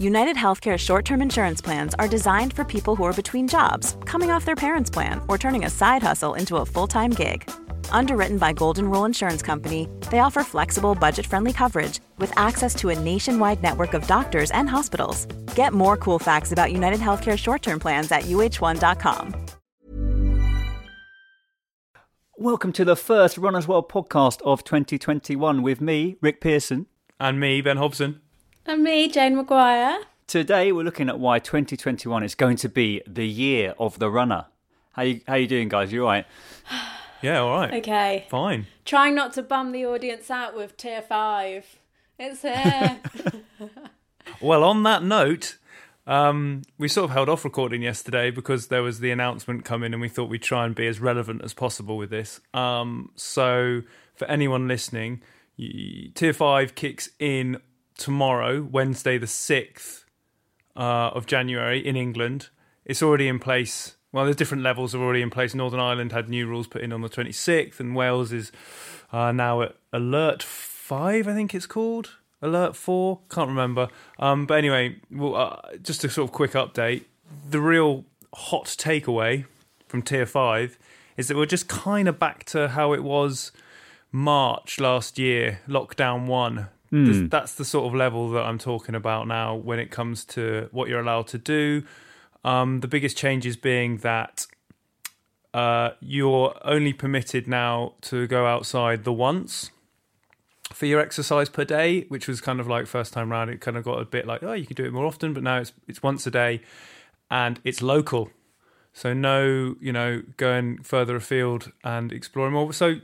United Healthcare short term insurance plans are designed for people who are between jobs, coming off their parents' plan, or turning a side hustle into a full time gig. Underwritten by Golden Rule Insurance Company, they offer flexible, budget friendly coverage with access to a nationwide network of doctors and hospitals. Get more cool facts about United Healthcare short term plans at uh1.com. Welcome to the first Runners World podcast of 2021 with me, Rick Pearson. And me, Ben Hobson. And me, Jane McGuire. Today we're looking at why 2021 is going to be the year of the runner. How you how you doing, guys? You all right? Yeah, all right. Okay. Fine. Trying not to bum the audience out with tier five. It's here. Well, on that note, um, we sort of held off recording yesterday because there was the announcement coming, and we thought we'd try and be as relevant as possible with this. Um, so, for anyone listening, y- Tier 5 kicks in tomorrow, Wednesday, the 6th uh, of January in England. It's already in place. Well, there's different levels are already in place. Northern Ireland had new rules put in on the 26th, and Wales is uh, now at Alert 5, I think it's called. Alert 4, can't remember. Um, but anyway, well, uh, just a sort of quick update. The real hot takeaway from Tier 5 is that we're just kind of back to how it was March last year, lockdown one. This- That's the sort of level that I'm talking about now when it comes to what you're allowed to do. Um, the biggest changes being that uh, you're only permitted now to go outside the once for your exercise per day, which was kind of like first time round. It kind of got a bit like, oh, you can do it more often, but now it's it's once a day, and it's local. So no, you know, going further afield and exploring more. So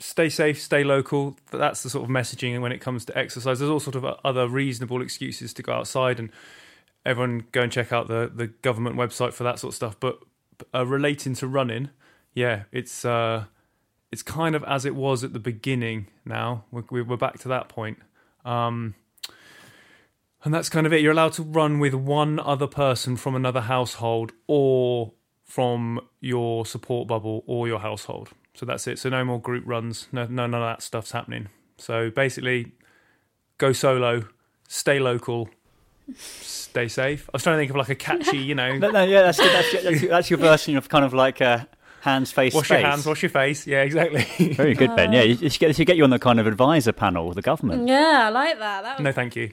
stay safe, stay local. That's the sort of messaging. When it comes to exercise, there's all sort of other reasonable excuses to go outside, and everyone go and check out the the government website for that sort of stuff. But uh, relating to running, yeah, it's uh, it's kind of as it was at the beginning. Now we're, we're back to that point. Um, and that's kind of it. You're allowed to run with one other person from another household or from your support bubble or your household. So that's it. So no more group runs. No, no none of that stuff's happening. So basically, go solo, stay local, stay safe. I was trying to think of like a catchy, you know, No, no, yeah, that's good. That's, your- that's, your- that's your version of kind of like uh, hands, face, wash space. your hands, wash your face. Yeah, exactly. Very good, Ben. Yeah, you, you, should get, you should get you on the kind of advisor panel with the government. yeah, I like that. That was no, thank you.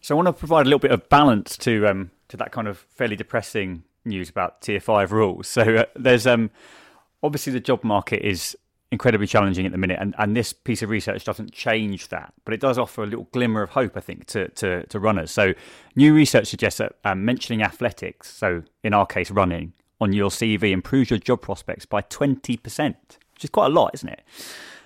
So I want to provide a little bit of balance to um, to that kind of fairly depressing news about tier five rules. So uh, there's um, obviously the job market is incredibly challenging at the minute, and, and this piece of research doesn't change that, but it does offer a little glimmer of hope, I think, to to, to runners. So new research suggests that um, mentioning athletics, so in our case running, on your CV improves your job prospects by twenty percent, which is quite a lot, isn't it?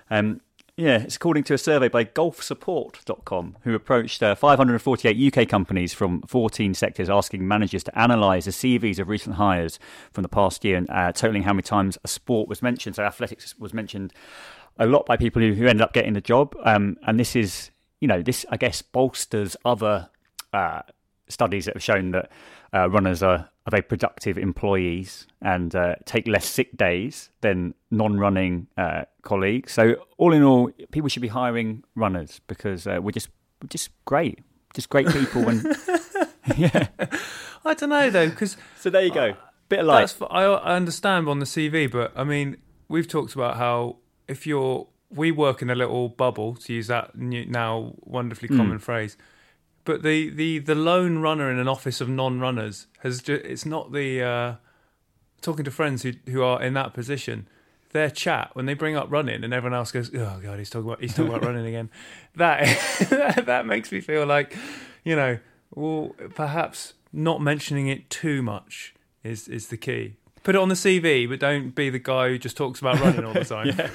Um, yeah, it's according to a survey by golfsupport.com, who approached uh, 548 UK companies from 14 sectors asking managers to analyse the CVs of recent hires from the past year and uh, totaling how many times a sport was mentioned. So, athletics was mentioned a lot by people who, who ended up getting the job. Um, and this is, you know, this, I guess, bolsters other uh, studies that have shown that uh, runners are, are very productive employees and uh, take less sick days than non-running uh, colleagues. So all in all, people should be hiring runners because uh, we're just we're just great, just great people. And yeah, I don't know though, because so there you go, bit of light. That's f- I, I understand on the CV, but I mean, we've talked about how if you're, we work in a little bubble to use that new, now wonderfully Hmm. common phrase. But the, the, the lone runner in an office of non-runners has ju- it's not the uh, talking to friends who who are in that position. Their chat when they bring up running and everyone else goes, "Oh God, he's talking about he's talking about running again." That that makes me feel like, you know, well, perhaps not mentioning it too much is is the key. Put it on the CV, but don't be the guy who just talks about running all the time.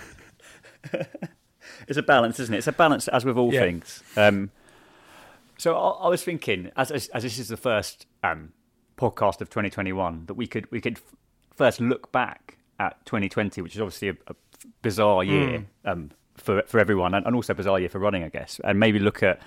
It's a balance, isn't it? It's a balance, as with all Yeah. things. Um, so I, I was thinking, as, as as this is the first um, podcast of 2021 that we could we could f- first look back at 2020, which is obviously a, a bizarre year um, for for everyone, and, and also a bizarre year for running, I guess, and maybe look at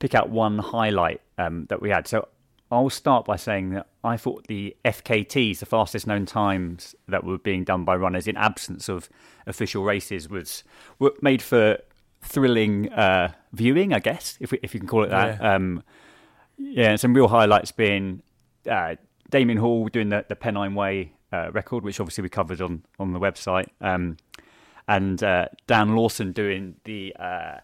pick out one highlight um, that we had. So I'll start by saying that I thought the FKTs, the fastest known times that were being done by runners in absence of official races, was were made for thrilling uh, viewing, I guess, if we, if you can call it that. Yeah. Um, yeah, some real highlights being uh, Damian Hall doing the, the Pennine Way uh, record, which obviously we covered on, on the website, um, and uh, Dan Lawson doing the uh,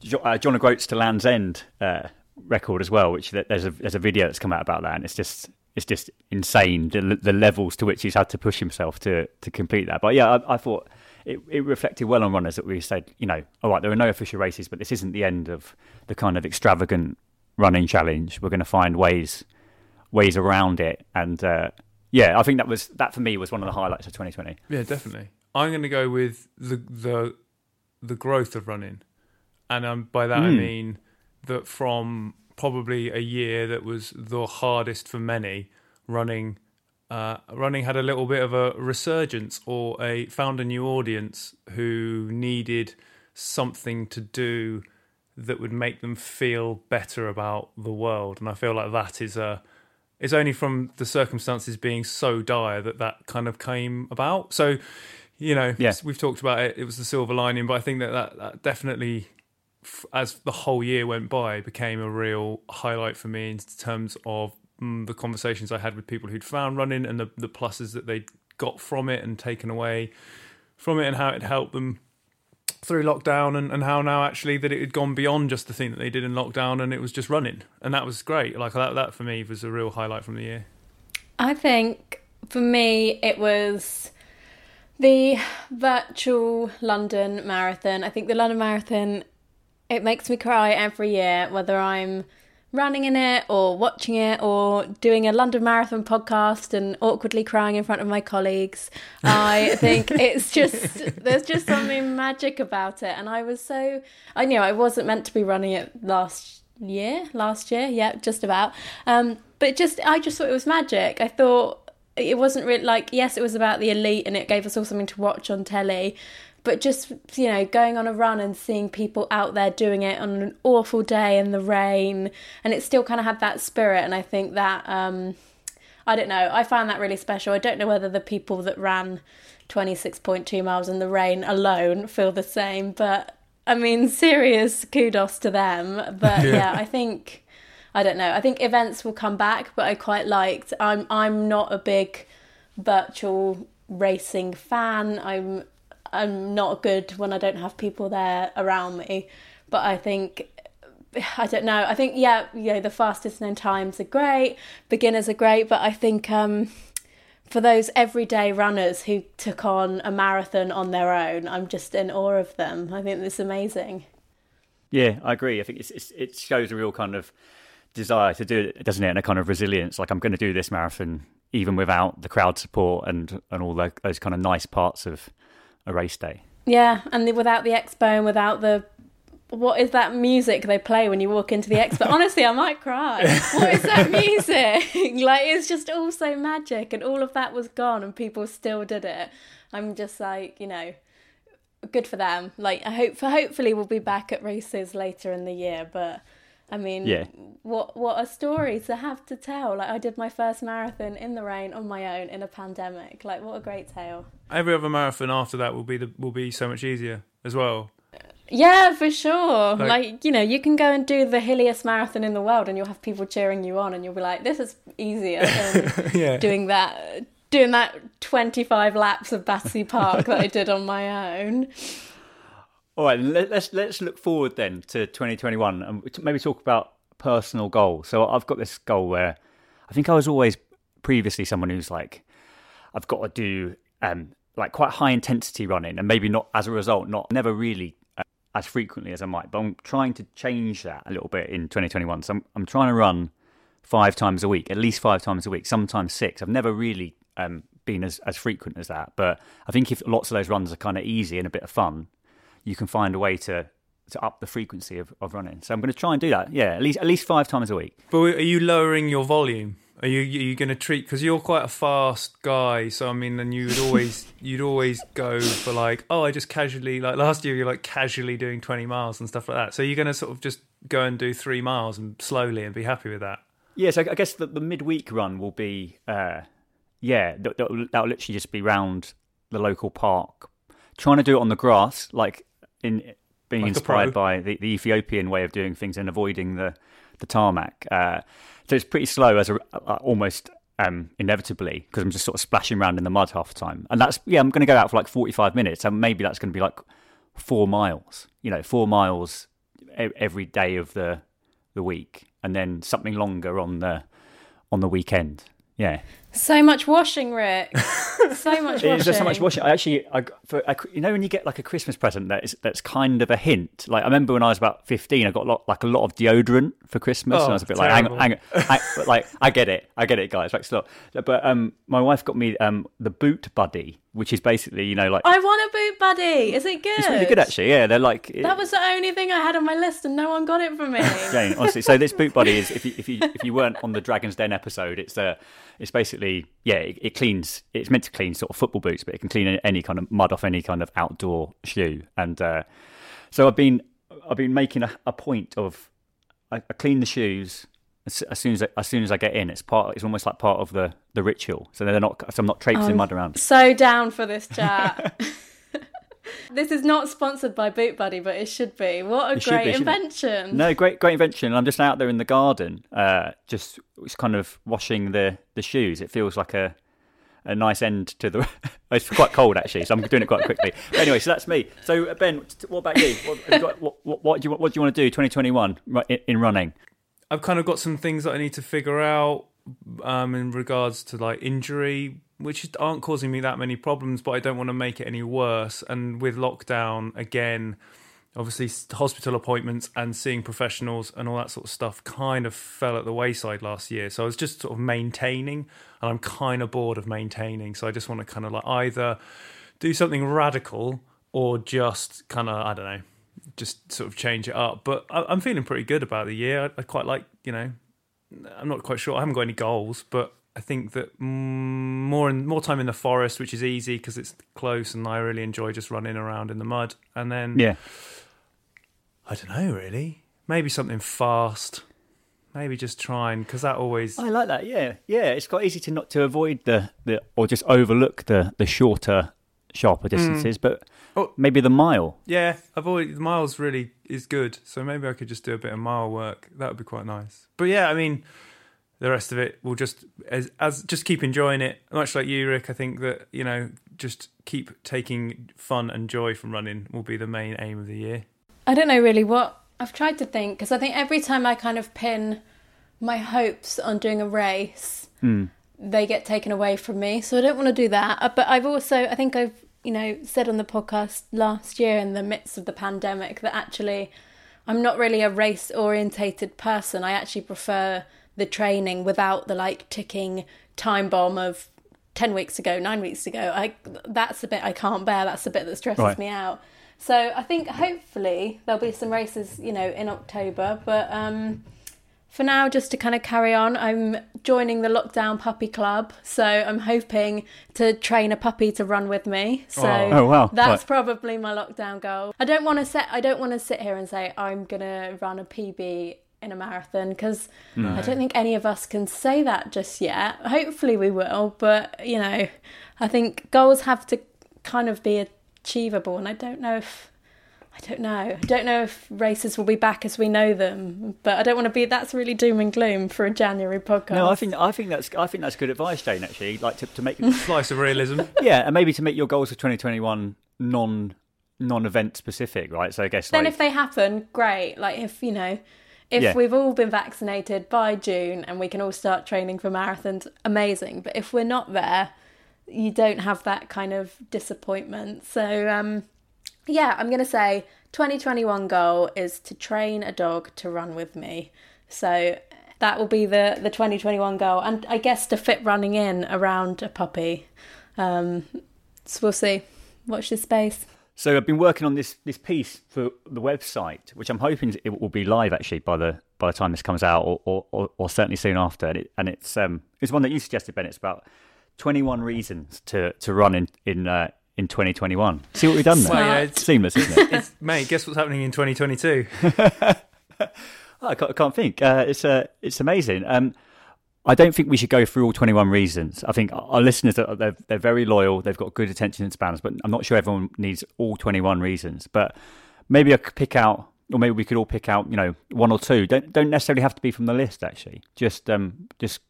jo- uh, John O'Groats to Land's End uh, record as well, which there's a there's a video that's come out about that, and it's just it's just insane the, the levels to which he's had to push himself to to complete that. But yeah, I, I thought it, it reflected well on runners that we said, you know, all right, there are no official races, but this isn't the end of the kind of extravagant running challenge. We're going to find ways ways around it, and uh, yeah, I think that was that for me was one of the highlights of 2020. Yeah, definitely. I'm going to go with the the the growth of running, and um, by that I Mm. mean that from probably a year that was the hardest for many, running uh, running had a little bit of a resurgence or a found a new audience who needed something to do that would make them feel better about the world, and I feel like that is a it's only from the circumstances being so dire that that kind of came about. So, you know, Yeah. we've talked about it. It was the silver lining, but I think that that, that definitely, as the whole year went by, became a real highlight for me in terms of mm, the conversations I had with people who'd found running and the, the pluses that they'd got from it and taken away from it and how it helped them through lockdown and, and how now actually that it had gone beyond just the thing that they did in lockdown and it was just running. And that was great. Like that that for me was a real highlight from the year. I think for me it was the virtual London Marathon. I think the London Marathon it makes me cry every year, whether I'm running in it or watching it or doing a London Marathon podcast and awkwardly crying in front of my colleagues. I think it's just there's just something magic about it, and I was so I knew I wasn't meant to be running it last year, last year, yeah, just about. Um, but just I just thought it was magic. I thought it wasn't really like yes, it was about the elite and it gave us all something to watch on telly. But just you know, going on a run and seeing people out there doing it on an awful day in the rain, and it still kind of had that spirit. And I think that um, I don't know, I found that really special. I don't know whether the people that ran twenty six point two miles in the rain alone feel the same, but I mean, serious kudos to them. But Yeah. yeah, I think I don't know. I think events will come back, but I quite liked. I'm I'm not a big virtual racing fan. I'm I'm not good when I don't have people there around me. But I think I don't know. I think yeah, you know, the fastest known times are great. Beginners are great, but I think um for those everyday runners who took on a marathon on their own, I'm just in awe of them. I think it's amazing. Yeah, I agree. I think it's, it's, it shows a real kind of desire to do it, doesn't it? And a kind of resilience. Like I'm going to do this marathon even without the crowd support and and all the, those kind of nice parts of a race day. Yeah, and without the expo and without the what is that music they play when you walk into the expo? Honestly, I might cry. What is that music? like it's just all so magic, and all of that was gone, and people still did it. I'm just like, you know, good for them. Like I hope for hopefully we'll be back at races later in the year, but. I mean, Yeah. what what a story to have to tell! Like I did my first marathon in the rain on my own in a pandemic. Like what a great tale! every other marathon after that will be the will be so much easier as well Yeah, for sure. Like- Like, you know, you can go and do the hilliest marathon in the world and you'll have people cheering you on and you'll be like, this is easier than yeah doing that doing that 25 laps of Battersea Park that I did on my own. All right, let, let's let's look forward then to 2021 and maybe talk about personal goals. So I've got this goal where I think I was always previously someone who's like, I've got to do um, like quite high intensity running, and maybe not as a result, not never really uh, as frequently as I might. But I'm trying to change that a little bit in 2021. So I'm, I'm trying to run five times a week, at least five times a week, sometimes six. I've never really um, been as, as frequent as that. But I think if lots of those runs are kind of easy and a bit of fun, you can find a way to to up the frequency of, of running. So I'm going to try and do that. Yeah, at least at least five times a week. but are you lowering your volume Are you are you going to treat because you're quite a fast guy? So I mean, then you would always you'd always go for like, oh, I just casually like last year you're like casually doing twenty miles and stuff like that. So you're going to sort of just go and do three miles and slowly and be happy with that. Yes, I I guess the, the midweek run will be, uh, yeah, that, that'll, that'll literally just be round the local park, trying to do it on the grass, like in being Like inspired by the, the Ethiopian way of doing things and avoiding the the tarmac. Uh, so it's pretty slow as a, uh, almost um, inevitably because I'm just sort of splashing around in the mud half the time, and that's yeah, I'm going to go out for like 45 minutes, and maybe that's going to be like four miles, you know, four miles e- every day of the the week, and then something longer on the on the weekend. Yeah, So much washing, Rick. so much washing. it's just so much washing. I actually, I for a, you know, when you get like a Christmas present that is that's kind of a hint. Like I remember when I was about fifteen, I got a lot, like a lot of deodorant for Christmas, Oh, and I was a bit like, hang on, hang on, hang, but like I get it, I get it, guys. Like, stop. But um, my wife got me um the Boot Buddy, which is basically you know like I want a boot buddy. Is it good? it's really good actually. Yeah, they're like That was the only thing I had on my list, and no one got it for me. Jane, honestly. So this boot buddy is if you if you if you weren't on the Dragon's Den episode, it's uh it's basically yeah, it, it cleans. It's meant to clean sort of football boots, but it can clean any- any kind of mud off any kind of outdoor shoe. And uh, so I've been I've been making a, a point of I, I clean the shoes. As, as soon as I, as soon as I get in, it's part. It's almost like part of the, the ritual. So they're not. So I'm not traipsing mud around. So down for this chat. this is not sponsored by Boot Buddy, but it should be. What a It great be, invention! No, great, great invention. I'm just out there in the garden, uh, just just kind of washing the, the shoes. It feels like a a nice end to the. it's quite cold actually, so I'm doing it quite quickly. But anyway, so that's me. So Ben, what about you? What, got, what, what, what do you what do you want to do 2021 in, in running? I've kind of got some things that I need to figure out um, in regards to like injury, which aren't causing me that many problems, but I don't want to make it any worse. And with lockdown again, obviously hospital appointments and seeing professionals and all that sort of stuff kind of fell at the wayside last year. So I was just sort of maintaining, and I'm kind of bored of maintaining. So I just want to kind of like either do something radical or just kind of I don't know just sort of change it up. But I, I'm feeling pretty good about the year. I, I quite like, you know, I'm not quite sure. I haven't got any goals, but I think that more and more time in the forest, which is easy because it's close, and I really enjoy just running around in the mud. And then Yeah, I don't know, really, maybe something fast. Maybe just trying because that always I like that. Yeah, yeah. It's quite easy to not to avoid the, the or just overlook the the shorter, sharper distances, but Oh. maybe the mile. Yeah, I've always the miles really is good, so maybe I could just do a bit of mile work. That would be quite nice. But yeah, I mean, the rest of it will just as as just keep enjoying it. Much like you, Rick, I think that you know just keep taking fun and joy from running will be the main aim of the year. I don't know really what I've tried to think because I think every time I kind of pin my hopes on doing a race, they get taken away from me. So I don't want to do that. Uh, But I've also, I think I've, you know, said on the podcast last year in the midst of the pandemic that actually I'm not really a race orientated person. I actually prefer the training without the like ticking time bomb of 10 weeks ago, nine weeks ago. I That's the bit I can't bear. That's the bit that stresses Right. me out. So I think hopefully there'll be some races, you know, in October. But um, for now, just to kind of carry on, I'm joining the Lockdown Puppy Club. So I'm hoping to train a puppy to run with me. So Oh, oh wow. that's Right. probably my lockdown goal. I don't want to set. I don't want to sit here and say I'm gonna run a PB in a marathon because I don't think any of us can say that just yet. Hopefully we will, but you know, I think goals have to kind of be achievable, and I don't know if. I don't know. I don't know if races will be back as we know them, but I don't want to be. That's really doom and gloom for a January podcast. No, I think I think that's I think that's good advice, Jane. Actually, like to, to make a Slice of realism. yeah, and maybe to make your goals for 2021 non non event specific, right? So I guess then like if they happen, great. Like if you know, if Yeah. we've all been vaccinated by June and we can all start training for marathons, amazing. But if we're not there, you don't have that kind of disappointment. So um, yeah, I'm gonna say 2021 goal is to train a dog to run with me. So that will be the the 2021 goal, and I guess to fit running in around a puppy. Um, so we'll see. Watch this space. So I've been working on this this piece for the website, which I'm hoping it will be live actually by the by the time this comes out, or or, or, or certainly soon after. And, it, and it's um, it's one that you suggested, Ben. It's about 21 reasons to to run in in uh, in 2021. See what we've done there? Well, yeah, it's seamless, isn't it? It's, mate, guess what's happening in 2022? I, can't, I can't think. Uh, it's uh, it's amazing. Um, I don't think we should go through all 21 reasons. I think our listeners are they're, they're very loyal. They've got good attention spans, but I'm not sure everyone needs all 21 reasons. But maybe I could pick out, or maybe we could all pick out, you know, one or two. Don't don't necessarily have to be from the list. Actually, just um, just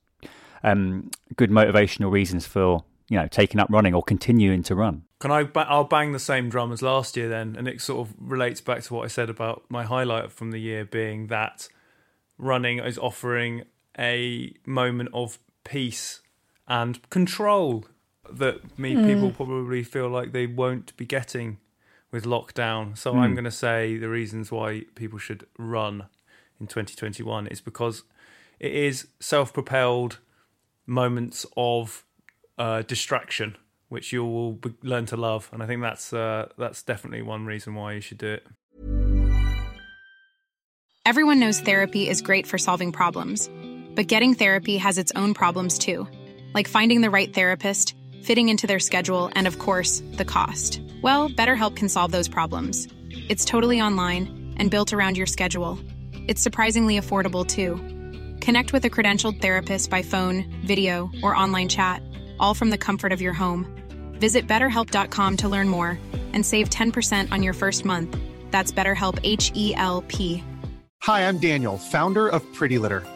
um, good motivational reasons for you know taking up running or continuing to run. Can I? Ba- I'll bang the same drum as last year then, and it sort of relates back to what I said about my highlight from the year being that running is offering a moment of peace and control that me hmm. people probably feel like they won't be getting with lockdown. So I'm hmm. going to say the reasons why people should run in 2021 is because it is self-propelled moments of uh, distraction which you will be- learn to love and I think that's uh, that's definitely one reason why you should do it. Everyone knows therapy is great for solving problems, but getting therapy has its own problems too, like finding the right therapist, fitting into their schedule, and of course, the cost. Well, BetterHelp can solve those problems. It's totally online and built around your schedule. It's surprisingly affordable too. Connect with a credentialed therapist by phone, video, or online chat, all from the comfort of your home. Visit betterhelp.com to learn more and save 10% on your first month. That's BetterHelp H E L P. Hi, I'm Daniel, founder of Pretty Litter.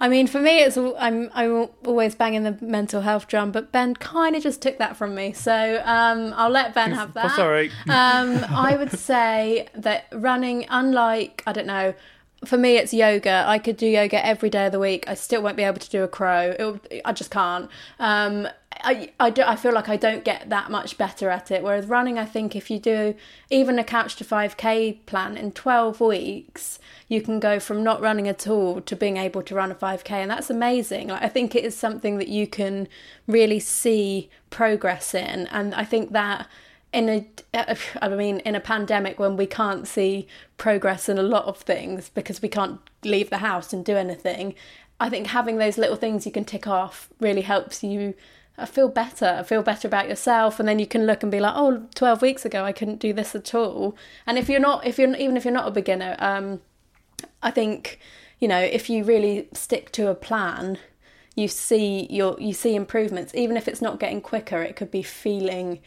I mean, for me, it's all, I'm I'm always banging the mental health drum, but Ben kind of just took that from me. So um, I'll let Ben have that. All right. um, I would say that running, unlike I don't know, for me it's yoga. I could do yoga every day of the week. I still won't be able to do a crow. It, I just can't. Um, I, I, do, I feel like I don't get that much better at it. Whereas running, I think if you do even a couch to 5k plan in 12 weeks, you can go from not running at all to being able to run a 5k. And that's amazing. Like, I think it is something that you can really see progress in. And I think that in a I mean in a pandemic when we can't see progress in a lot of things because we can't leave the house and do anything I think having those little things you can tick off really helps you uh, feel better. I feel better about yourself. And then you can look and be like oh 12 weeks ago I couldn't do this at all. And if you're not if you're even if you're not a beginner um I think you know if you really stick to a plan you see your you see improvements. Even if it's not getting quicker it could be feeling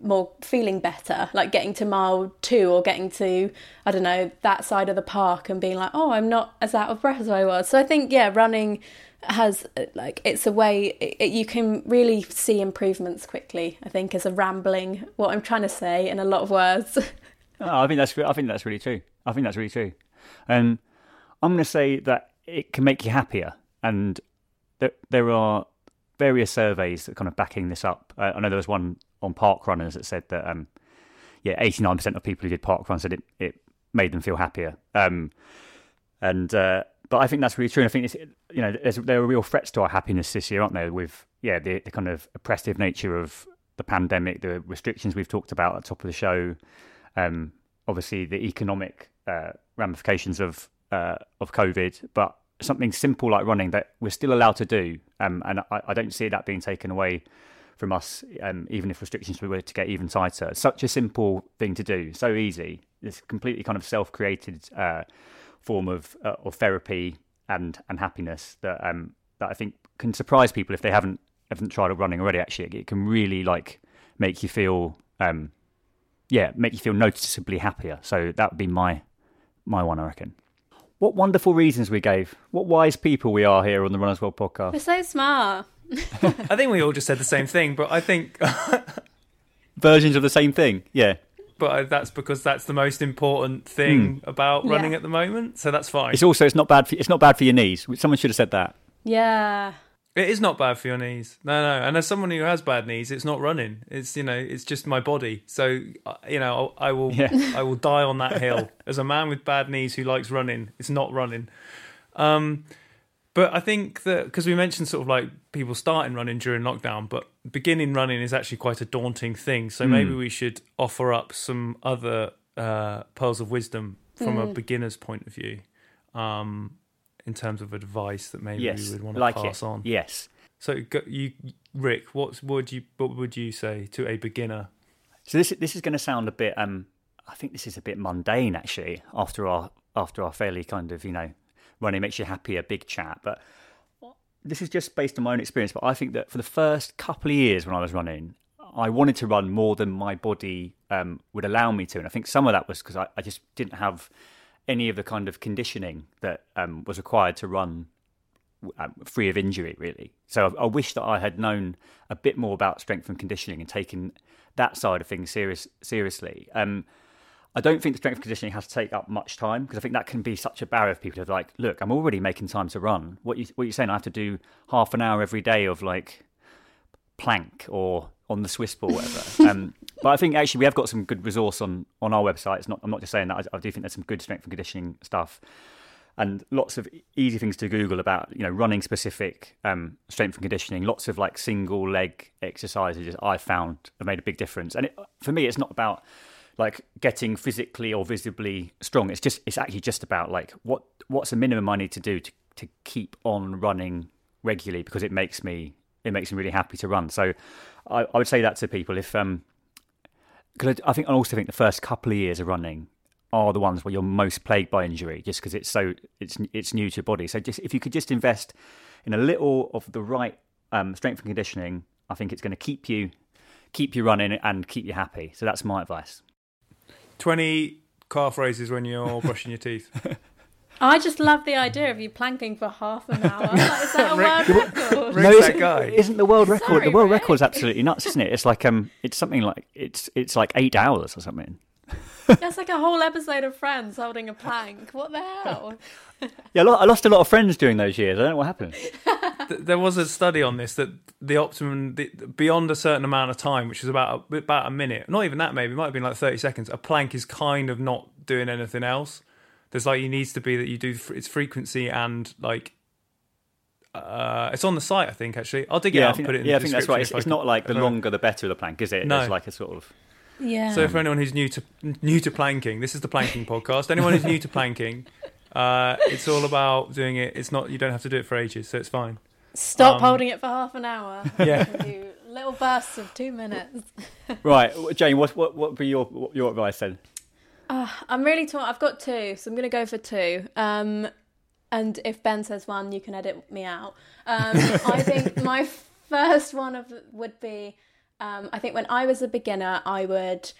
more feeling better. Like getting to mile two or getting to i don't know that side of the park and being like oh i'm not as out of breath as i was. So i think yeah running has uh, like it's a way it, you can really see improvements quickly i think as a rambling what i'm trying to say in a lot of words Oh, I think that's I think that's really true. I think that's really true. And I'm going to say that it can make you happier. And there, there are various surveys that kind of backing this up. Uh, I know there was one on park runners that said that um, yeah, 89% of people who did park runs said it, it made them feel happier. Um, and uh, but I think that's really true. And I think it's you know there are real threats to our happiness this year, aren't there? With yeah the, the kind of oppressive nature of the pandemic, the restrictions we've talked about at the top of the show, um, obviously the economic uh, ramifications of uh, of COVID, but something simple like running that we're still allowed to do, um, and I, I don't see that being taken away from us, um, even if restrictions were to get even tighter. Such a simple thing to do, so easy. It's completely kind of self-created uh, form of uh, of therapy and and happiness that um that I think can surprise people if they haven't haven't tried it running already. Actually, it can really like make you feel um yeah make you feel noticeably happier. So that would be my my one, I reckon. What wonderful reasons we gave. What wise people we are here on the Runners World podcast. We're so smart. I think we all just said the same thing, but I think Versions of the same thing. Yeah. But that's because that's the most important thing Hmm. about running Yeah. at the moment. So that's fine. It's also it's not bad for it's not bad for your knees. Someone should have said that. Yeah. It is not bad for your knees. No, no. And as someone who has bad knees, it's not running. It's you know, it's just my body. So uh, you know, I will, Yeah. I will die on that hill. As a man with bad knees who likes running, it's not running. Um, but I think that because we mentioned sort of like people starting running during lockdown, but beginning running is actually quite a daunting thing. So maybe we should offer up some other uh, pearls of wisdom from a beginner's point of view. Um, in terms of advice that maybe yes. we would want to like pass it. on. Yes. So, you, Rick, what would you what would you say to a beginner? So this this is going to sound a bit. Um, I think this is a bit mundane actually. After our after our fairly kind of you know running makes you happy a big chat, but this is just based on my own experience. But I think that for the first couple of years when I was running, I wanted to run more than my body um, would allow me to, and I think some of that was because I, I just didn't have any of the kind of conditioning that um, was required to run um, free of injury, really. So I, I wish that I had known a bit more about strength and conditioning and taken that side of things serious, seriously. Um, I don't think the strength conditioning has to take up much time because I think that can be such a barrier for people to like, look, I'm already making time to run. What you what you're saying? I have to do half an hour every day of like plank or on the Swiss ball, whatever. um, but I think actually we have got some good resource on on our website. It's not. I'm not just saying that. I, I do think there's some good strength and conditioning stuff, and lots of easy things to Google about you know running specific um, strength and conditioning. Lots of like single leg exercises I found have made a big difference. And it, for me, it's not about like getting physically or visibly strong. It's just it's actually just about like what what's the minimum I need to do to to keep on running regularly because it makes me it makes me really happy to run. So I, I would say that to people if um because I think I also think the first couple of years of running are the ones where you're most plagued by injury, just because it's so it's it's new to your body. So just if you could just invest in a little of the right um, strength and conditioning, I think it's going to keep you keep you running and keep you happy. So that's my advice. Twenty calf raises when you're brushing your teeth. I just love the idea of you planking for half an hour. Like, is that a world record? no, that isn't, guy. isn't the world record? Sorry, the world Rick. record's absolutely nuts, isn't it? It's like um, it's something like it's it's like eight hours or something. That's like a whole episode of Friends holding a plank. What the hell? Yeah, I lost a lot of friends during those years. I don't know what happened. There was a study on this that the optimum the, beyond a certain amount of time, which is about a, about a minute, not even that, maybe it might have been like thirty seconds. A plank is kind of not doing anything else. There's like it needs to be that you do its frequency and like. Uh, it's on the site, I think. Actually, I'll dig it Yeah, I out. think, and put it in yeah, I think that's right. It's, it's can- not like the longer the better the plank, is it? No. There's like a sort of Yeah. So for anyone who's new to new to planking, this is the planking podcast. Anyone who's new to planking, uh, it's all about doing it. It's not you don't have to do it for ages, so it's fine. Stop um, holding it for half an hour. Yeah. Little bursts of two minutes. right. Jane, what what what would be your what- your advice then? I'm really torn. I've got two, so I'm going to go for two. Um, and if Ben says one, you can edit me out. Um, I think my first one of would be. Um, I think when I was a beginner, I would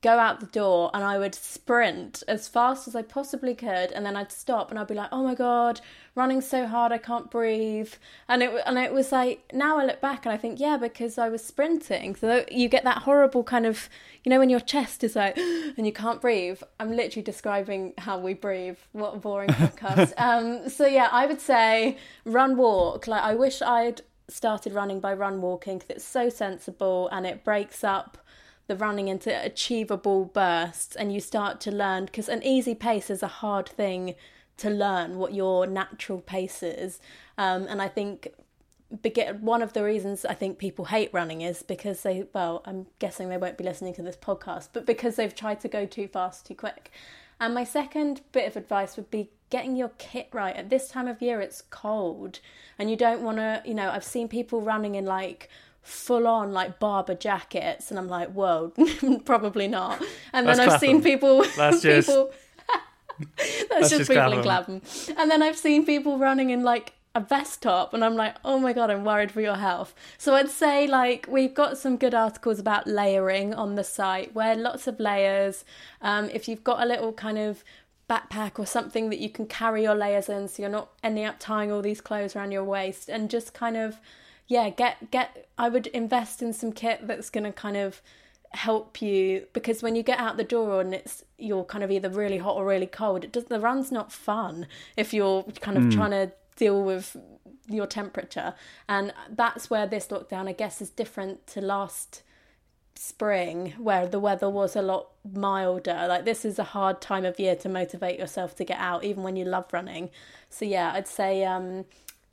go out the door and I would sprint as fast as I possibly could, and then I'd stop and I'd be like, "Oh my god, running so hard, I can't breathe." And it and it was like now I look back and I think, yeah, because I was sprinting, so you get that horrible kind of, you know, when your chest is like and you can't breathe. I'm literally describing how we breathe. What a boring podcast. um, so yeah, I would say run, walk. Like I wish I'd started running by run walking because it's so sensible and it breaks up the running into achievable bursts and you start to learn because an easy pace is a hard thing to learn what your natural pace is. Um, and i think one of the reasons i think people hate running is because they well i'm guessing they won't be listening to this podcast but because they've tried to go too fast too quick and my second bit of advice would be getting your kit right at this time of year it's cold and you don't want to you know i've seen people running in like full on like Barbour jackets and i'm like whoa probably not and then i've seen people That's just- people it's That's just just people in. Clapham. And then I've seen people running in like a vest top, and I'm like, oh my god, I'm worried for your health. So I'd say like we've got some good articles about layering on the site. Wear lots of layers. Um, if you've got a little kind of backpack or something that you can carry your layers in, so you're not ending up tying all these clothes around your waist, and just kind of yeah, get get. I would invest in some kit that's going to kind of help you because when you get out the door and it's you're kind of either really hot or really cold it does the run's not fun if you're kind of trying to deal with your temperature. And that's where this lockdown i guess is different to last spring where the weather was a lot milder. Like this is a hard time of year to motivate yourself to get out even when you love running. So yeah i'd say um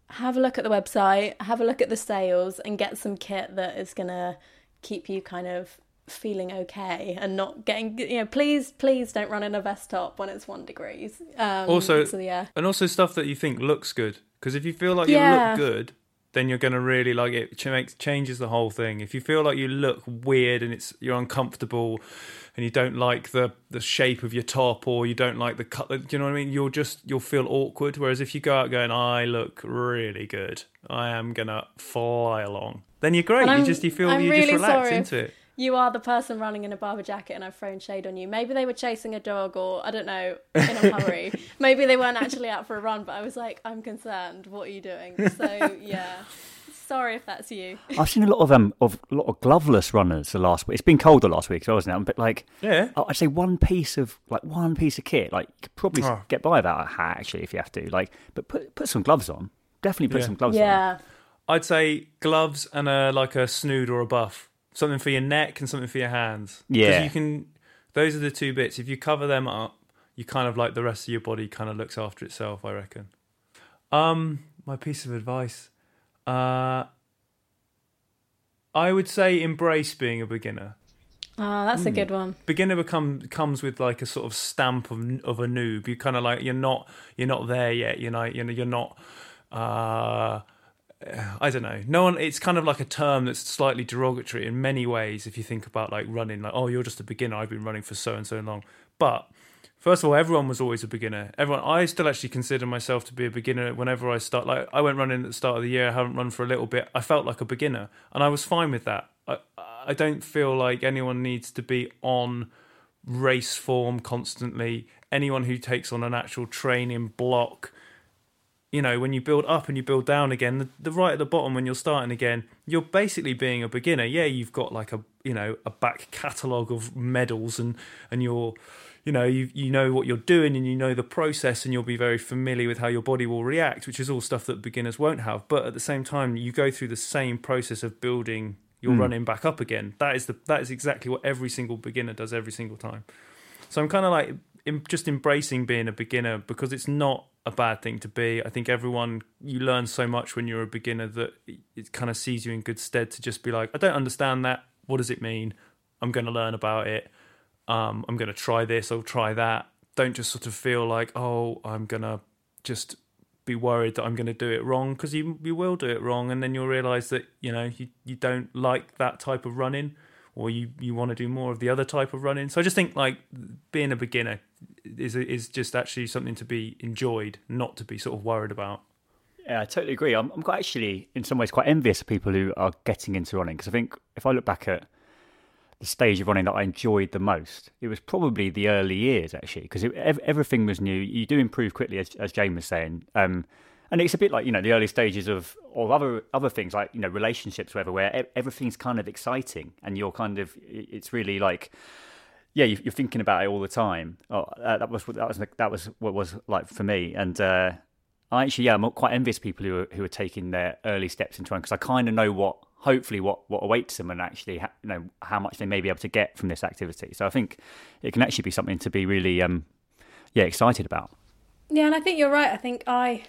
have a look at the website have a look at the sales and get some kit that is going to keep you kind of feeling okay and not getting you know please please don't run in a vest top when it's one degrees um Also, so yeah and also stuff that you think looks good. Because if you feel like Yeah. you look good, then you're going to really like it. Ch- makes changes the whole thing. If you feel like you look weird and it's you're uncomfortable, and you don't like the the shape of your top or you don't like the cut, do you know what I mean? You'll just you'll feel awkward. Whereas if you go out going, I look really good, I am gonna fly along. Then you're great. You just you feel I'm you really just relax sorry into it. You are the person running in a Barbour jacket and I've thrown shade on you. Maybe they were chasing a dog or I don't know, in a hurry. Maybe they weren't actually out for a run, but I was like, I'm concerned. What are you doing? So yeah. Sorry if that's you. I've seen a lot of um of a lot of gloveless runners the last week. It's been colder last week, so I wasn't it? But like, Yeah. I- I'd say one piece of like one piece of kit, like you could probably Oh. get by without a hat actually if you have to. Like, but put put some gloves on. Definitely put Yeah. some gloves on. Yeah. I'd say gloves and a like a snood or a buff, something for your neck and something for your hands. 'Cause Yeah. you can. Those are the two bits. If you cover them up, you kind of like the rest of your body kind of looks after itself. I reckon. Um, my piece of advice. Uh, I would say embrace being a beginner. Ah, that's a good one. beginner become comes with like a sort of stamp of of a noob. You kind of like you're not you're not there yet. You know you know you're not. Uh, I don't know. No one. It's kind of like a term that's slightly derogatory in many ways. If you think about like running, like oh, you're just a beginner. I've been running for so and so long. But first of all, everyone was always a beginner. Everyone. I still actually consider myself to be a beginner. Whenever I start, like I went running at the start of the year. I haven't run for a little bit. I felt like a beginner, and I was fine with that. I I don't feel like anyone needs to be on race form constantly. Anyone who takes on an actual training block, you know, when you build up and you build down again, the, the right at the bottom when you're starting again, you're basically being a beginner. Yeah, you've got like a you know a back catalogue of medals and and you're you know you you know what you're doing and you know the process and you'll be very familiar with how your body will react, which is all stuff that beginners won't have. But at the same time, you go through the same process of building your hmm. running back up again. That is the that is exactly what every single beginner does every single time. So I'm kind of like just embracing being a beginner because it's not a bad thing to be. I think everyone you learn so much when you're a beginner that it- kind of sees you in good stead to just be like, I don't understand that. What does it mean? I'm going to learn about it. Um, I'm going to try this. I'll try that. Don't just sort of feel like, oh, I'm going to just be worried that I'm going to do it wrong because you you will do it wrong, and then you'll realize that you know you you don't like that type of running, or you you want to do more of the other type of running. So I just think like being a beginner is is just actually something to be enjoyed, not to be sort of worried about. Yeah, I totally agree. I'm, I'm quite actually, in some ways, quite envious of people who are getting into running because I think if I look back at the stage of running that I enjoyed the most, it was probably the early years actually because everything was new. You do improve quickly, as, as Jane was saying, um, and it's a bit like you know the early stages of of other other things like you know relationships, whatever, where everything's kind of exciting and you're kind of it's really like yeah, you- you're thinking about it all the time. Oh, uh, that was that was that was what was like for me, and uh, I actually yeah, I'm quite envious people who are, who are taking their early steps into one because I kind of know what hopefully what what awaits them and actually ha- you know how much they may be able to get from this activity. So I think it can actually be something to be really um yeah excited about. Yeah, and I think you're right. I think I,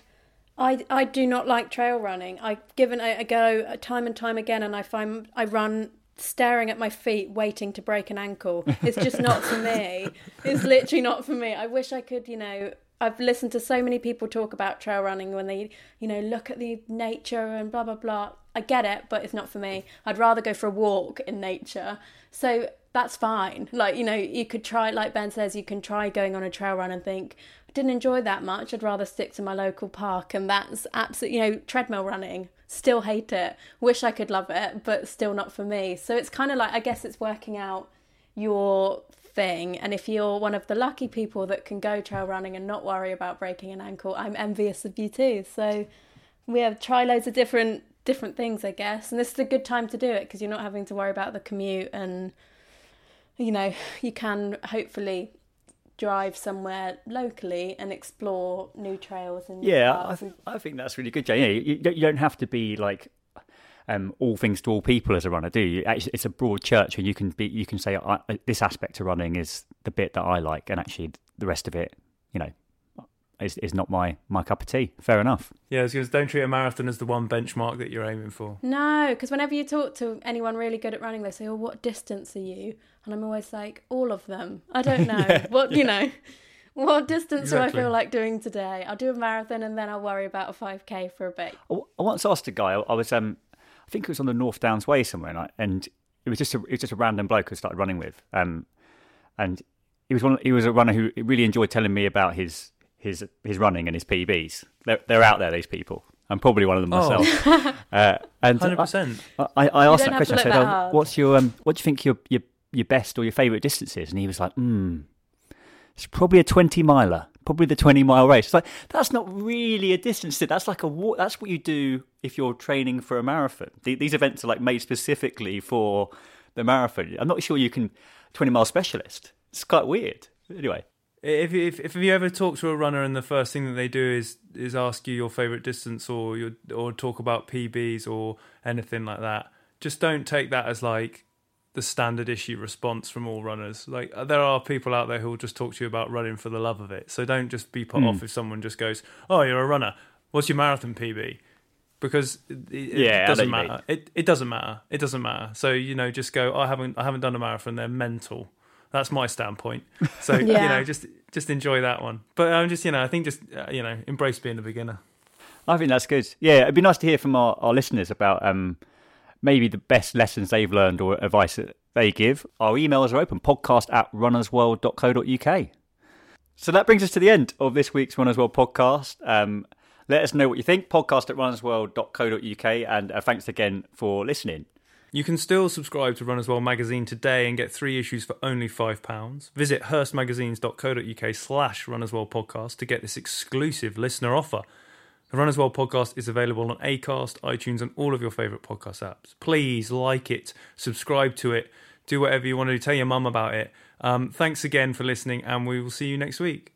I, I do not like trail running. I've given it a go uh, time and time again, and I find I run staring at my feet, waiting to break an ankle. It's just not for me. It's literally not for me. I wish I could, you know, I've listened to so many people talk about trail running when they, you know, look at the nature and blah blah blah. I get it, but it's not for me. I'd rather go for a walk in nature. So that's fine. Like, you know, you could try like Ben says, you can try going on a trail run and think, didn't enjoy that much. I'd rather stick to my local park and that's absolutely, you know, treadmill running. Still hate it. Wish I could love it, but still not for me. So it's kind of like I guess it's working out your thing. And if you're one of the lucky people that can go trail running and not worry about breaking an ankle, I'm envious of you too. So we have try loads of different different things, I guess. And this is a good time to do it because you're not having to worry about the commute and you know, you can hopefully drive somewhere locally and explore new trails and yeah I, th- I think that's really good Jay. Yeah, you, you don't have to be like um, all things to all people as a runner, do you? Actually, it's a broad church, and you can be you can say this aspect of running is the bit that I like, and actually the rest of it, you know, is is not my my cup of tea. Fair enough. Yeah, because don't treat a marathon as the one benchmark that you're aiming for. No, because whenever you talk to anyone really good at running, they say, "Oh, what distance are you?" And I'm always like, "All of them. I don't know yeah, what yeah. you know." What distance exactly. do I feel like doing today? I'll do a marathon and then I'll worry about a 5k for a bit. I once asked a guy, I was um, I think it was on the North Downs Way somewhere, and, I, and it was just a it was just a random bloke who started running with, um, and he was one he was a runner who really enjoyed telling me about his his his running and his PBs. They're they're out there, these people. I'm probably one of them oh. myself. Uh, and 100%. I, I, I asked that question. I said, oh, "What's your um, what do you think your your your best or your favourite distance is?" And he was like, "Hmm, it's probably a 20 miler." probably the 20 mile race. It's like, that's not really a distance. That's like a walk. That's what you do if you're training for a marathon. These events are like made specifically for the marathon. I'm not sure you can 20 mile specialist. It's quite weird. Anyway. If, if if you ever talk to a runner and the first thing that they do is is ask you your favorite distance or your or talk about PBs or anything like that, just don't take that as like the standard issue response from all runners. Like uh, there are people out there who will just talk to you about running for the love of it. So don't just be put mm. off if someone just goes, "Oh, you're a runner. What's your marathon PB?" Because it, it yeah, doesn't matter. It it doesn't matter. It doesn't matter. So you know, just go. Oh, I haven't I haven't done a marathon. They're mental. That's my standpoint. So yeah. you know, just just enjoy that one. But I'm um, just you know, I think just uh, you know, embrace being a beginner. I think that's good. Yeah, it'd be nice to hear from our, our listeners about um, maybe the best lessons they've learned or advice that they give. Our emails are open podcast at runnersworld.co.uk. So that brings us to the end of this week's Runners World podcast. Um, let us know what you think. Podcast at runnersworld.co.uk. And uh, thanks again for listening. You can still subscribe to Runners World magazine today and get three issues for only £5. Visit hearstmagazines.co.uk slash Runners World podcast to get this exclusive listener offer. The Runners World podcast is available on Acast, iTunes, and all of your favourite podcast apps. Please like it, subscribe to it, do whatever you want to do. Tell your mum about it. Um, thanks again for listening, and we will see you next week.